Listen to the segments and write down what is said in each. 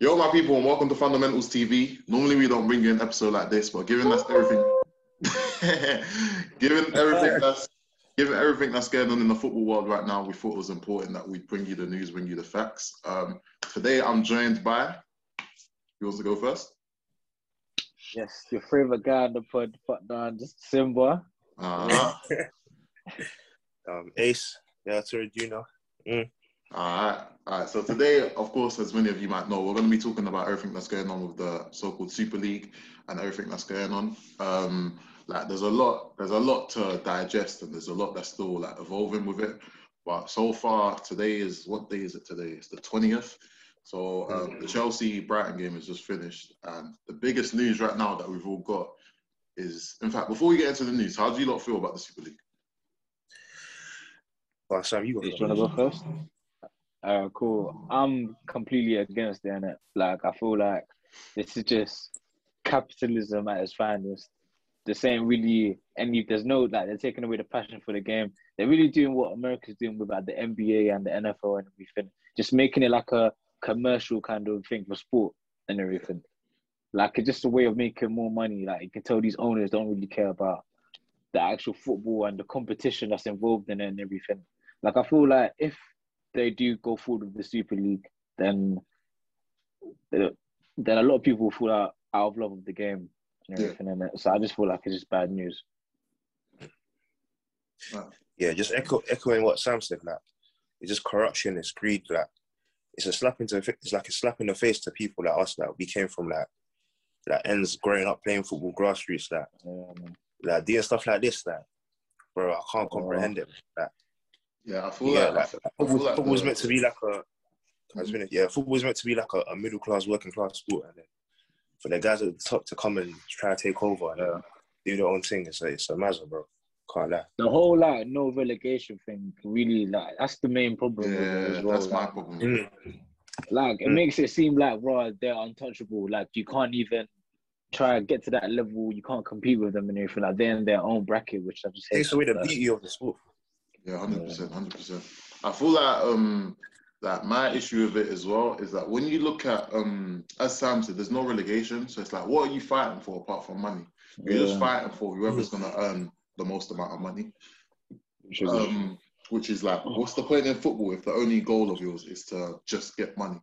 Yo, my people, and welcome to Fundamentals TV. Normally, we don't bring you an episode like this, but given that's everything, given everything that's given everything that's going on in the football world right now, we thought it was important that we bring you the news, bring you the facts. Um, today, I'm joined by. Who wants to go first? Yes, your favorite guy on the pod, fuck down, just Simba. Uh, um, Ace, yeah, sorry, Junior. Mm. All right, all right. So today, of course, as many of you might know, we're going to be talking about everything that's going on with the so-called Super League and everything that's going on. Um, like, there's a lot, there's a lot to digest, and there's a lot that's still like evolving with it. But so far, today is what day is it today? It's the twentieth. So um, the Chelsea Brighton game is just finished, and the biggest news right now that we've all got is, in fact, before we get into the news, how do you lot feel about the Super League? Well, Sam, you got want to go first? Uh, cool. I'm completely against it? Like, I feel like this is just capitalism at its finest. Ain't really any. There's no like they're taking away the passion for the game. They're really doing what America's doing with like the NBA and the NFL and everything. Just making it like a commercial kind of thing for sport and everything. Like it's just a way of making more money. Like you can tell these owners don't really care about the actual football and the competition that's involved in it and everything. Like I feel like if they do go forward with the Super League, then then a lot of people fall out, out of love with the game and Yeah. everything in it. So I just feel like it's just bad news. yeah, just echo, echoing what Sam said. Like, it's just corruption, it's greed. Like, it's a slap into it's like a slap in the face to people like us. Like, we came from like like ends growing up playing football grassroots. Like, Um, like doing stuff like this. Like, bro, I can't comprehend it. Like, Yeah, I feel yeah, like, like, I feel football, like football's the- meant to be like a. I was gonna, yeah, football's meant to be like a, a middle class, working class sport, and then for the guys at the top to come and try to take over and uh, do their own thing, it's a, it's a mazza, bro. Can't lie. the whole like no relegation thing really like that's the main problem with it Yeah, as well. that's my problem. Mm. like it Mm. makes it seem like raw they're untouchable. Like you can't even try and get to that level. You can't compete with them and everything. Like they're in their own bracket, which I just hate. takes away the Like, beauty of the sport. Yeah, hundred percent, hundred percent. I feel like um that my issue with it as well is that when you look at um as Sam said, there's no relegation, so it's like what are you fighting for apart from money? You're just fighting for whoever's gonna earn the most amount of money. which is- Um, which is like, what's the point in football if the only goal of yours is to just get money?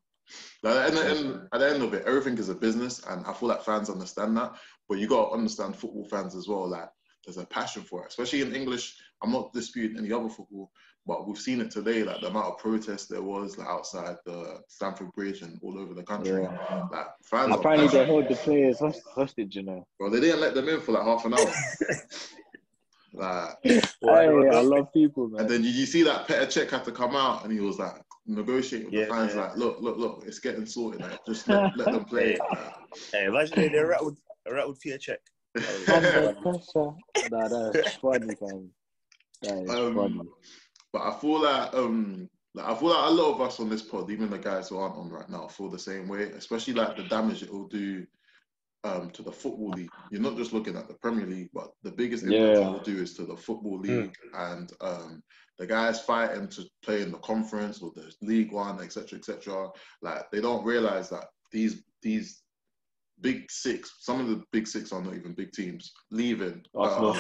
Like, at the, end, at the end of it, everything is a business, and I feel like fans understand that. But you got to understand football fans as well. Like, there's a passion for it, especially in English. I'm not disputing any other football, but we've seen it today. Like the amount of protests there was like, outside the Stamford Bridge and all over the country. yeah. Like fans, are Apparently they passionate. hold the players hostage. You know. Bro, they didn't let them in for like half an hour. like, Hey, I love people, man. And then you, you see that Petr Cech had to come out and he was like negotiating with Yeah, the fans, yeah. like, look, look, look, it's getting sorted. Like, just let, let them play. Like, Hey, imagine they, they rattled, rattled Petr Cech. Under pressure. Nah, that's funny, man. That is Um, but I feel like um like I feel like a lot of us on this pod, even the guys who aren't on right now, feel the same way, especially like the damage it will do um to the football league. You're not just looking at the Premier League, but the biggest impact Yeah. it will do is to the football league and um the guys fighting to play in the conference or the league one, etc. etc. Like they don't realize that these these big six, some of the big six are not even big teams, leaving Arsenal.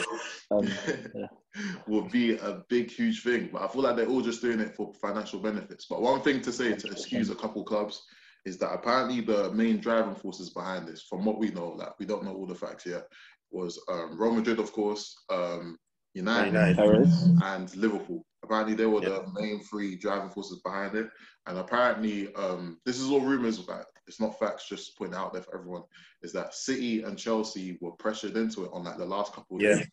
um, Um, yeah. would be a big, huge thing. But I feel like they're all just doing it for financial benefits. But one thing to say to excuse a couple clubs is that apparently the main driving forces behind this, from what we know, like we don't know all the facts yet, was um, Real Madrid, of course, um, United, United. Paris. and Liverpool. Apparently, they were the main three driving forces behind it. And apparently, um, this is all rumors, but it's not facts. Just putting out there for everyone is that City and Chelsea were pressured into it on like the last couple of Yeah. days,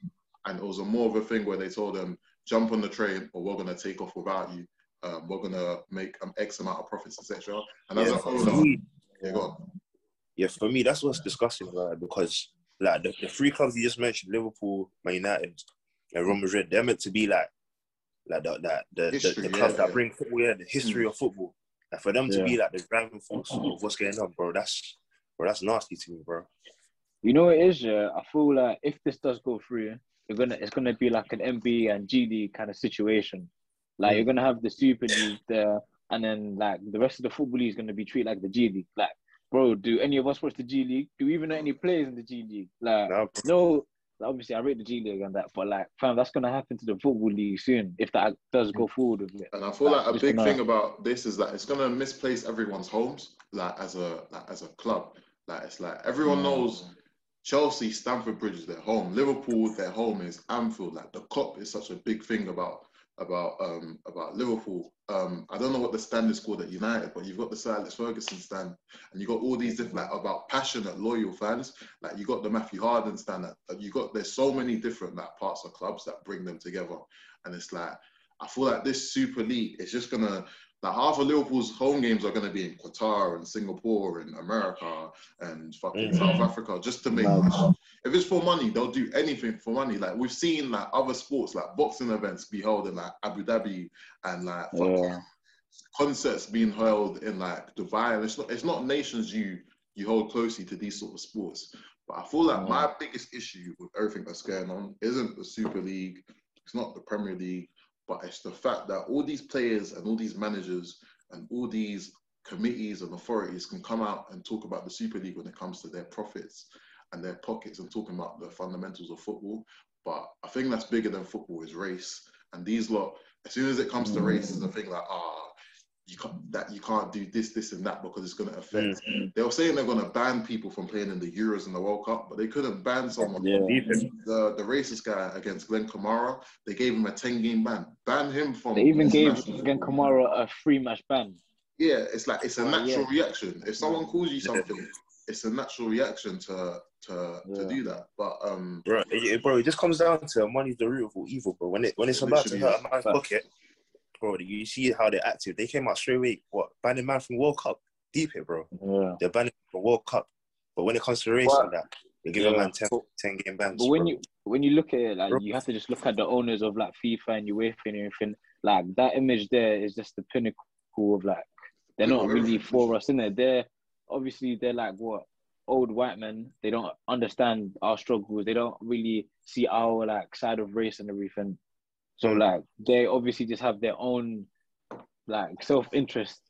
and it was a more of a thing where they told them jump on the train or we're gonna take off without you. Um, we're gonna make um, X amount of profits, etc. And as Yeah, an for owner, yeah, go on. yeah, for me, that's what's disgusting, right? Because like the, the three clubs you just mentioned, Liverpool, Man United, and Real Madrid, they're meant to be like like the that the, the, History, the clubs yeah, that yeah. bring football, yeah, the history of football. For them to be like the driving force of what's going on, bro, that's bro, that's nasty to me, bro. You know it is, yeah. I feel like if this does go through, you're gonna it's gonna be like an NBA and G League kind of situation. Like you're mm. gonna have the Super League there, and then like the rest of the football league is gonna be treated like the G League. Like bro, do any of us watch the G League? Do we even know any players in the G League? Like, Nah, no, obviously I rate the G League and that, but like, fam, that's gonna happen to the football league soon if that does go forward with it. And I feel like a big gonna- thing about this is that it's gonna misplace everyone's homes, like as a like as a club. Like it's like everyone Mm. knows Chelsea, Stamford Bridge is their home. Liverpool, their home is Anfield. Like the Kop is such a big thing about about um about Liverpool. Um, I don't know what the stand is called at United, but you've got the Sir Alex Ferguson stand, and you got all these different like about passionate, loyal fans. Like you got the Matthew Harding stand. That you got there's so many different like parts of clubs that bring them together, and it's like I feel like this Super League is just gonna like half of Liverpool's home games are gonna be in Qatar and Singapore and America and fucking Mhm. South Africa just to make. Mad. If it's for money, they'll do anything for money. Like we've seen like other sports, like boxing events, be held in like Abu Dhabi and like fucking Yeah. concerts being held in like Dubai. And it's not it's not nations you you hold closely to these sort of sports. But I feel like Yeah. my biggest issue with everything that's going on isn't the Super League, it's not the Premier League, but it's the fact that all these players and all these managers and all these committees and authorities can come out and talk about the Super League when it comes to their profits and their pockets and talking about the fundamentals of football. But I think that's bigger than football is race. And these lot, as soon as it comes to race, is a thing like, ah, you can't that you can't do this, this, and that because it's going to affect. They were saying they're going to ban people from playing in the Euros and the World Cup, but they couldn't ban someone. Yeah. The the racist guy against Glenn Kamara, they gave him a ten game ban. Ban him from. They even gave international Gen football. Kamara a free match ban. Yeah, it's like it's a natural yeah. reaction. If someone calls you something, it's a natural reaction to to to do that. But um, Bro, it, bro, it just comes down to money's the root of all evil, bro. When it when it's about to hurt is. a man's pocket, bro, you see how they're active. They came out straight away. What banning man from World Cup? Deep it, bro. Yeah. They're banning from World Cup. But when it comes to race But- that, they give a man 10, But- 10 game bans. But when bro. you when you look at it, like Bro. you have to just look at the owners of like FIFA and UEFA and everything. Like that image there is just the pinnacle of like they're not really for us, in there. They're obviously they're like what old white men. They don't understand our struggles. They don't really see our like side of race and everything. So like they obviously just have their own like self interest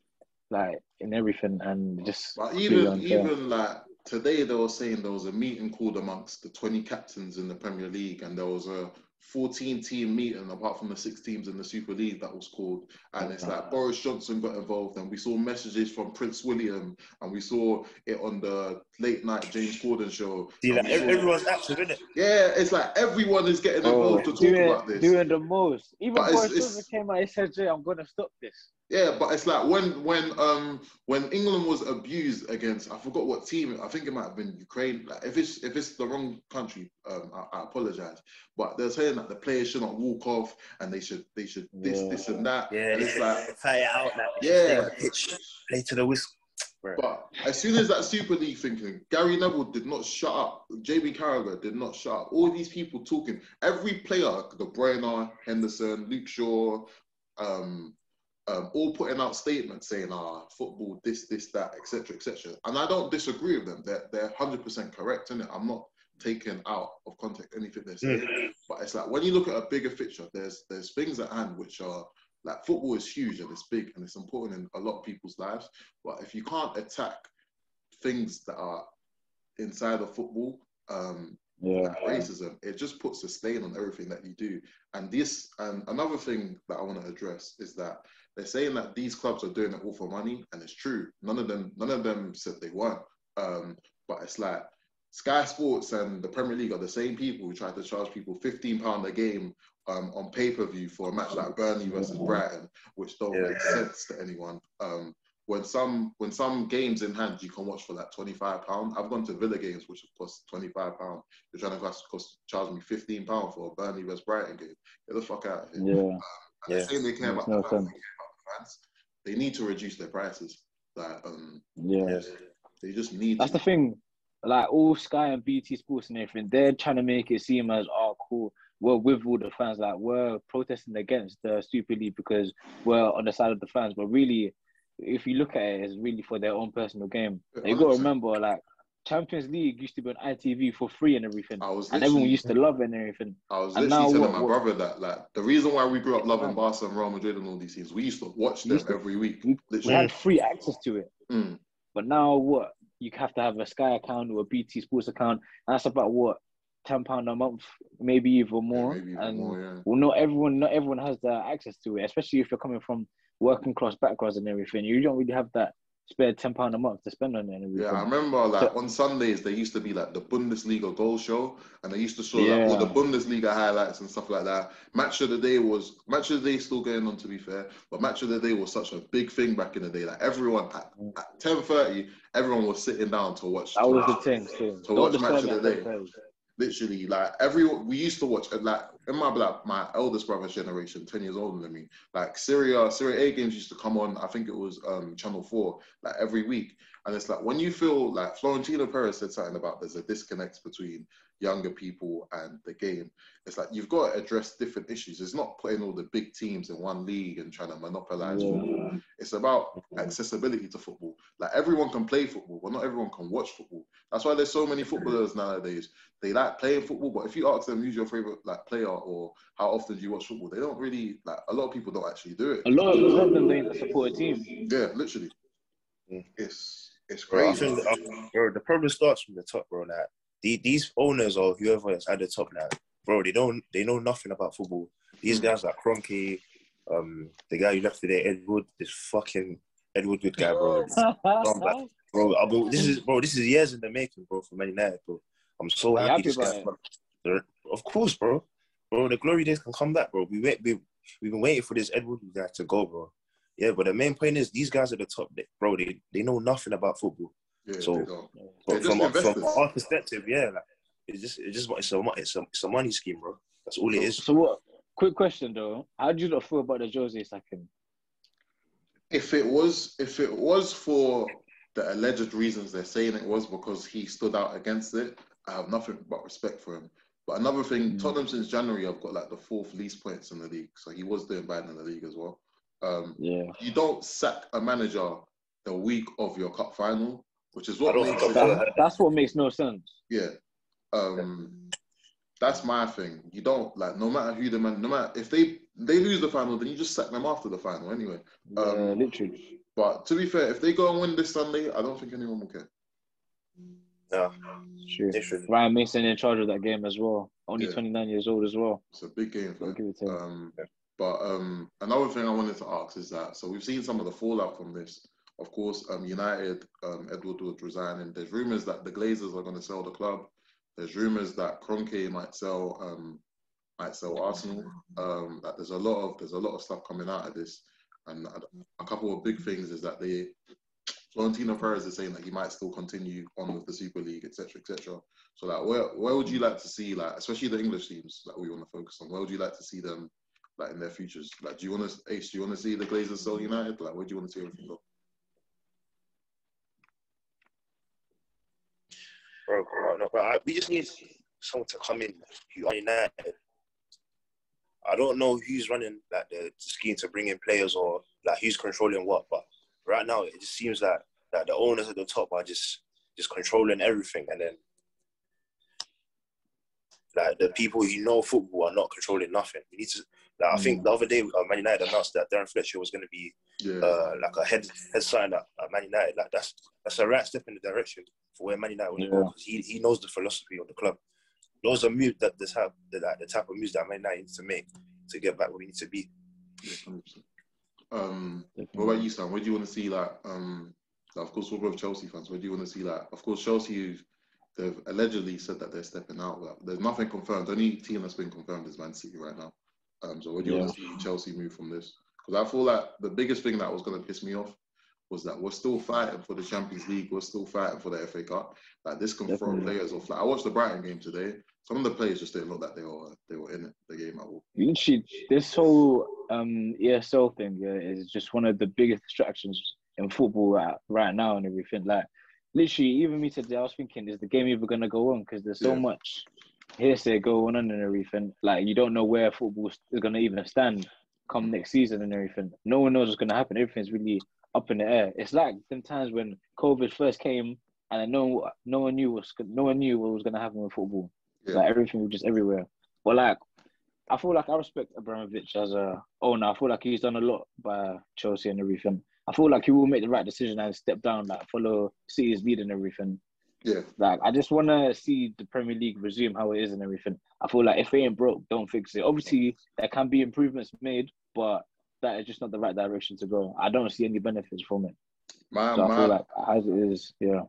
like in everything and just but completely even even like today, they were saying there was a meeting called amongst the twenty captains in the Premier League, and there was a 14 team meeting apart from the six teams in the Super League that was called. And it's like Boris Johnson got involved, and we saw messages from Prince William, and we saw it on the late night James Corden show. See, and like, we ev- saw- everyone's active, innit? yeah, it's like everyone is getting Oh, involved to talk doing, about this. doing the most. Even But Boris Johnson came out and said, "Jay, I'm gonna stop this." Yeah, but it's like when when um when England was abused against I forgot what team I think it might have been Ukraine. Like if it's if it's the wrong country, um I, I apologize. But they're saying that the players should not walk off and they should they should this Yeah. this and that. Yeah, and it's like fight it out. Like, Yeah. the pitch, play to the whistle. But as soon as that Super League thinking, Gary Neville did not shut up. JB Carragher did not shut up. All these people talking. Every player, De Bruyne, Henderson, Luke Shaw, um, um, all putting out statements saying, "Ah, football, this, this, that, etc., etc." And I don't disagree with them. They're they're hundred percent correct in it. I'm not taking out of context anything they're saying. But it's like when you look at a bigger picture, there's there's things at hand which are like football is huge and it's big and it's important in a lot of people's lives. But if you can't attack things that are inside of football, um, Yeah, like racism, it just puts a stain on everything that you do. And this, and another thing that I want to address is that they're saying that these clubs are doing it all for money, and it's true. None of them, none of them said they weren't. Um, but it's like Sky Sports and the Premier League are the same people who try to charge people fifteen pound a game um, on pay per view for a match like Burnley versus Brighton, which don't Yeah. make sense to anyone. Um, when some when some games in hand you can watch for like twenty five pound. I've gone to Villa games which have cost twenty five pound. You're trying to cost, cost charge me fifteen pound for a Burnley versus Brighton game. Get the fuck out of here. yeah, they're Yeah. saying they care about no the fans, sense. they care about the fans. They need to reduce their prices. Like um, yeah. They just need. That's to. the thing. Like all Sky and BT Sports and everything, they're trying to make it seem as oh cool. We're with all the fans, like we're protesting against the Super League because we're on the side of the fans. But really, if you look at it, it's really for their own personal game. You got to remember, like Champions League used to be on ITV for free and everything, I was and everyone used to love it and everything. I was literally telling what- my what- brother that like the reason why we grew up loving Man. Barca and Real Madrid and all these teams, we used to watch them to- every week. We, we had free access to it, Mm. but now what? you have to have a Sky account or a BT Sports account. And that's about what ten pound a month, maybe even more. Yeah, maybe even and more, yeah. well, not everyone, not everyone has the access to it, especially if you're coming from working class backgrounds and everything. You don't really have that spare ten pound a month to spend on it. Yeah, I remember like on Sundays there used to be like the Bundesliga goal show, and they used to show like all the Bundesliga highlights and stuff like that. Match of the day was match of the day still going on to be fair, but match of the day was such a big thing back in the day. Like everyone at, mm. at ten thirty, everyone was sitting down to watch. That was the thing too. To Don't watch match of the day. 10:30. literally like everyone we used to watch like in my like my eldest brother's generation 10 years older than me like Serie Serie A games used to come on i think it was um channel 4 like every week and it's like when you feel like florentino perez said something about there's a disconnect between younger people and the game it's like you've got to address different issues it's not putting all the big teams in one league and trying to monopolize Yeah. football it's about accessibility to football like everyone can play football but not everyone can watch football that's why there's so many footballers nowadays they like playing football, but if you ask them who's your favorite like player or how often do you watch football, they don't really like. A lot of people don't actually do it. A lot, of, a them don't support a team. Yeah, literally. It's it's Bro, crazy. think, uh, bro, the problem starts from the top, bro. Like the, these owners or whoever is at the top now, bro, they don't they know nothing about football. These Mm. guys like Kroenke, um, the guy who left today, Ed Wood, this fucking Ed Wood good guy, bro. Bro, I this is bro, this is years in the making, bro, for Man United, bro. I'm so you happy. happy this guy- Of course, bro. Bro, the glory days can come back, bro. We wait, we we've been waiting for this Edward guy to go, bro. Yeah, but the main point is these guys at the top, they, bro. They, they know nothing about football. Yeah, So- they. But from, just from our perspective, yeah, like it's just it's just it's a mo- it's a it's a money scheme, bro. That's all it is. So what? Quick question though. How do you not feel about the Jose sacking? If it was if it was for the alleged reasons they're saying it was because he stood out against it, I have nothing but respect for him. But another thing, Mm. Tottenham since January have got like the fourth least points in the league, so he was doing bad in the league as well. Um, Yeah. you don't sack a manager the week of your cup final, which is what makes it, That, that's what makes no sense. yeah. Um, that's my thing. You don't like no matter who the man, no matter if they they lose the final, then you just sack them after the final anyway. Yeah, Um, literally. But to be fair, if they go and win this Sunday, I don't think anyone will care. No, True. they. Ryan Mason in charge of that game as well. Only Yeah. 29 years old as well. It's a big game for give it to him. Um, but um, another thing I wanted to ask is that so we've seen some of the fallout from this. Of course, um, United, um, Ed Woodward resigning. There's rumors that the Glazers are going to sell the club. There's rumors that Kroenke might sell um, might sell Arsenal. Um, that there's a lot of there's a lot of stuff coming out of this, and a, couple of big things is that they Florentino Perez is saying that he might still continue on with the Super League, etc., etc. So, like, where where would you like to see, like, especially the English teams that we want to focus on? Where would you like to see them, like, in their futures? Like, do you want to? Do you want to see the Glazers sell United? Like, where do you want to see everything go? Bro. no, bro, I, we just need someone to come in who are United. I don't know who's running like the scheme to bring in players or like who's controlling what, but right now it just seems like that the owners at the top are just just controlling everything, and then like the people who know football are not controlling nothing. We need to. Like, I think the other day, uh, Man United announced that Darren Fletcher was going to be Yeah, uh, like a head head sign at, at Man United. Like that's that's a right step in the direction for where Man United want to go because he, he knows the philosophy of the club. Those are moves that the type the, like, the type of moves that Man United needs to make to get back where we need to be. Um, what about you, Sam? Where do you want to see, like, um, like, of course, we're both Chelsea fans. Where do you want to see, like, of course, Chelsea, they've allegedly said that they're stepping out. Like, there's nothing confirmed. The only team that's been confirmed is Man City right now. Um, so what do you want to see Chelsea move from this? Because I feel like the biggest thing that was going to piss me off was that we're still fighting for the Champions League. We're still fighting for the FA Cup. Like this can throw players off. Like I watched the Brighton game today. Some of the players just didn't look like they were they were in it, the game at all. Literally, this whole um, ESL thing yeah, is just one of the biggest distractions in football right, right now and everything. Like, literally, even me today, I was thinking, is the game even going to go on? Because there's so Yeah. much hearsay going on and everything. Like, you don't know where football is going to even stand come next season and everything. No one knows what's going to happen. Everything's really up in the air. It's like them times when COVID first came and no, no one knew what's, no one knew what was going to happen with football. Yeah. Like everything was just everywhere. But like, I feel like I respect Abramovich as a owner. I feel like he's done a lot by Chelsea and everything. I I feel like he will make the right decision and step down, like follow City's lead and everything. Yeah, Like I just want to see the Premier League resume how it is and everything. I feel like if it ain't broke, don't fix it. Obviously, there can be improvements made, but that is just not the right direction to go. I don't see any benefits from it. my So I my feel like as it is, yeah,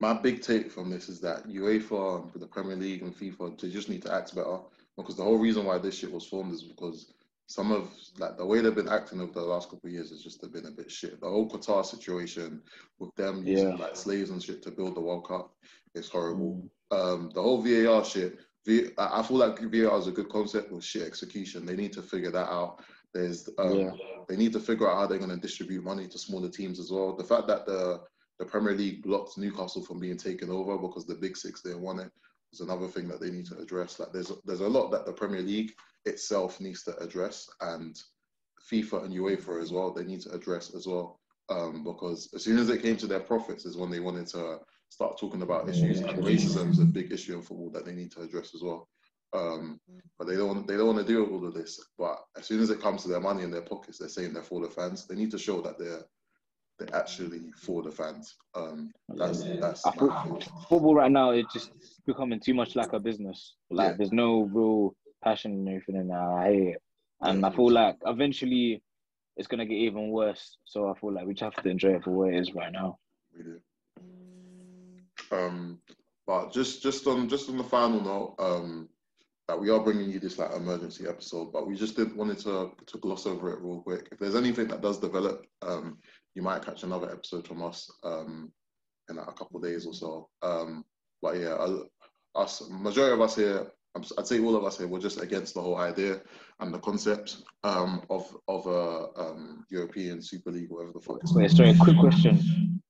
my big take from this is that UEFA and the Premier League and FIFA they just need to act better because the whole reason why this shit was formed is because some of like the way they've been acting over the last couple of years has just been a bit shit. The whole Qatar situation with them using Yeah. like slaves and shit to build the World Cup is horrible. Mm. Um, the whole VAR shit. V- I I feel like VAR is a good concept with shit execution. They need to figure that out. There's um, Yeah. they need to figure out how they're going to distribute money to smaller teams as well. The fact that the the Premier League blocked Newcastle from being taken over because the Big Six didn't want it is another thing that they need to address. Like there's there's a lot that the Premier League itself needs to address, and FIFA and UEFA as well. They need to address as well. Um, because as soon as it came to their profits, is when they wanted to start talking about issues. And racism is a big issue in football that they need to address as well. Um, but they don't they don't want to deal with all of this. But as soon as it comes to their money in their pockets, they're saying they're for the fans. They need to show that they're they're actually for the fans. Um, that's that's feel- football right now it's just becoming too much like a business. Like Yeah. there's no real passion and everything, and I hate it. And Yeah. I feel like eventually it's gonna get even worse. So I feel like we just have to enjoy it for what it is right now. We do. Um, but just just on just on the final note, um, that we are bringing you this like emergency episode, but we just didn't wanted to to gloss over it real quick. If there's anything that does develop, um, you might catch another episode from us um, in like, a couple of days or so. Um, but yeah, uh, us majority of us here, I'd say all of us here, we're just against the whole idea and the concept um, of of a um, European Super League, whatever the fuck. it's Wait, sorry, quick question.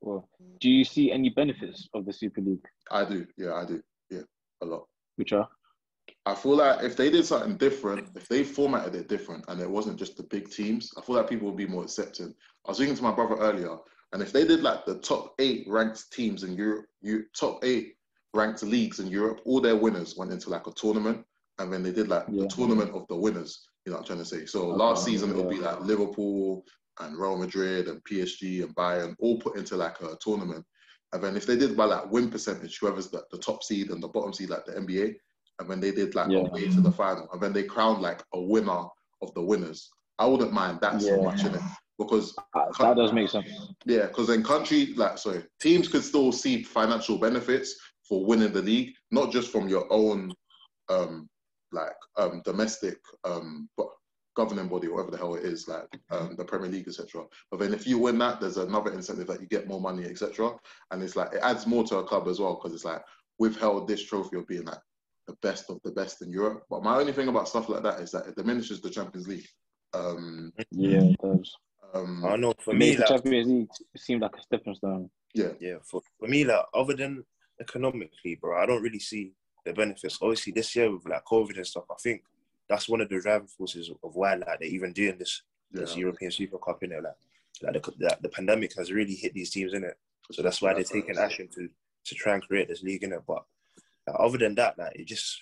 Well, do you see any benefits of the Super League? I do, yeah, I do, yeah, a lot. Which are I feel like if they did something different, if they formatted it different and it wasn't just the big teams, I feel like people would be more accepting. I was speaking to my brother earlier, and if they did like the top eight ranked teams in Europe, you, top eight ranked leagues in Europe, all their winners went into like a tournament, and then they did like Yeah. the tournament of the winners. You know what I'm trying to say? So Okay, last season it would be like Liverpool and Real Madrid and PSG and Bayern all put into like a tournament. And then if they did by like win percentage, whoever's the, the top seed and the bottom seed, like the NBA, and then they did like Yeah. way to the final, and then they crowned like a winner of the winners. I wouldn't mind that so Yeah. much in it because uh, that does make sense. yeah, because in country like sorry, teams could still see financial benefits for winning the league, not just from your own um like um domestic um governing body, whatever the hell it is, like um, the Premier League, etc. But then if you win that, there's another incentive that you get more money, etc. And it's like it adds more to a club as well because it's like we've held this trophy of being like the best of the best in Europe. But my only thing about stuff like that is that it diminishes the Champions League. Um, Yeah, it does. Um, I know for me, makes the like, Champions League seem like a stepping stone. yeah, yeah, for, for me, like, other than economically, bro, I don't really see the benefits. Obviously, this year with like COVID and stuff, I think that's one of the driving forces of why like they're even doing this yeah, this European Super Cup in it. Like, like the, the, the pandemic has really hit these teams in it, so that's why they're taking action to to try and create this league in it. But like, other than that, like it just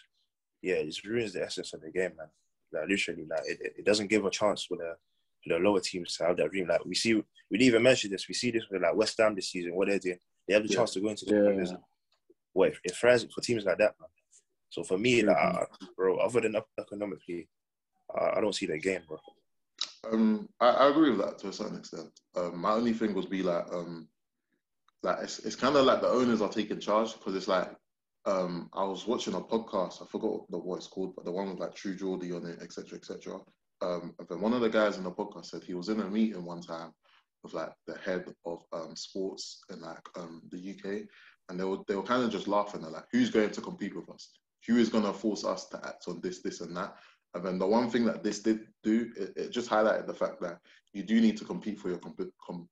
yeah, it just ruins the essence of the game, man. Like literally, like it, it doesn't give a chance for the for the lower teams to have that dream. Like we see, we didn't even mention this. We see this with like West Ham this season. What they're doing, they have the Yeah. chance to go into the Yeah. Champions League. What it, it thrives for teams like that, man. So for me, like, I, I- bro, other than economically, I, I don't see the game, bro. Um, I, I agree with that to a certain extent. Um, my only thing would be like, um, like it's, it's kind of like the owners are taking charge because it's like, um, I was watching a podcast. I forgot the, what it's called, but the one with like True Geordie on it, etc., etc. Um, then one of the guys in the podcast said he was in a meeting one time with like the head of um, sports in like um, the UK, and they were they were kind of just laughing at like, who's going to compete with us? Who is going to force us to act on this, this, and that? And then the one thing that this did do, it, it just highlighted the fact that you do need to compete for your comp- com-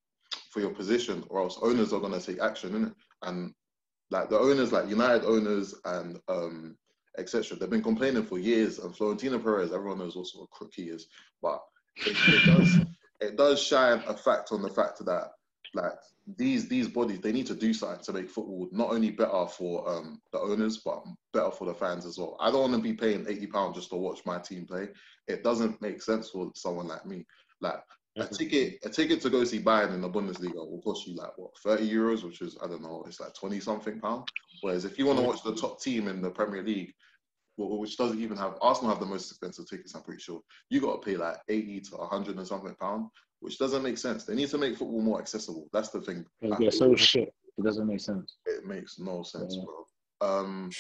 for your position, or else owners are going to take action in it. And like the owners, like United owners and um, etc., they've been complaining for years. And Florentino Perez, everyone knows what sort of crook he is, but it, it does it does shine a fact on the fact that like these these bodies they need to do something to make football not only better for um, the owners but better for the fans as well. I don't want to be paying eighty pounds just to watch my team play. It doesn't make sense for someone like me. Like a ticket a ticket to go see Bayern in the Bundesliga will cost you like what thirty euros, which is I don't know, it's like twenty something pound. Whereas if you want to watch the top team in the Premier League, which doesn't even have Arsenal have the most expensive tickets, I'm pretty sure. You got to pay like eighty to hundred and something pound, which doesn't make sense. They need to make football more accessible. That's the thing. Yeah, so shit. It doesn't make sense. It makes no sense, Yeah. bro. Um,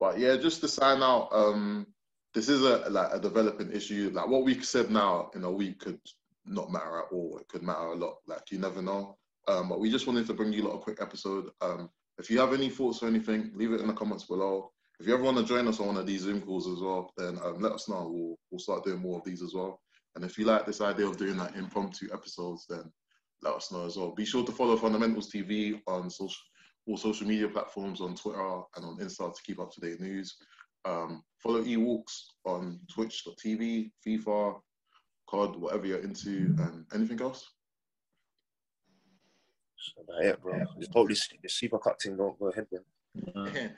but yeah, just to sign out. Um, this is a like a developing issue. Like what we said now in a week could not matter at all. It could matter a lot. Like you never know. Um, but we just wanted to bring you a quick episode. Um, if you have any thoughts or anything, leave it in the comments below. If you ever want to join us on one of these Zoom calls as well, then um, let us know. We'll we'll start doing more of these as well. And if you like this idea of doing like impromptu episodes, then let us know as well. Be sure to follow Fundamentals TV on social all social media platforms on Twitter and on Insta to keep up to date news. Um, follow eWalks on Twitch.tv, FIFA, COD, whatever you're into, and anything else. So that it, bro. Just hope this, this Super Cup thing don't go ahead, man. Uh, Yeah.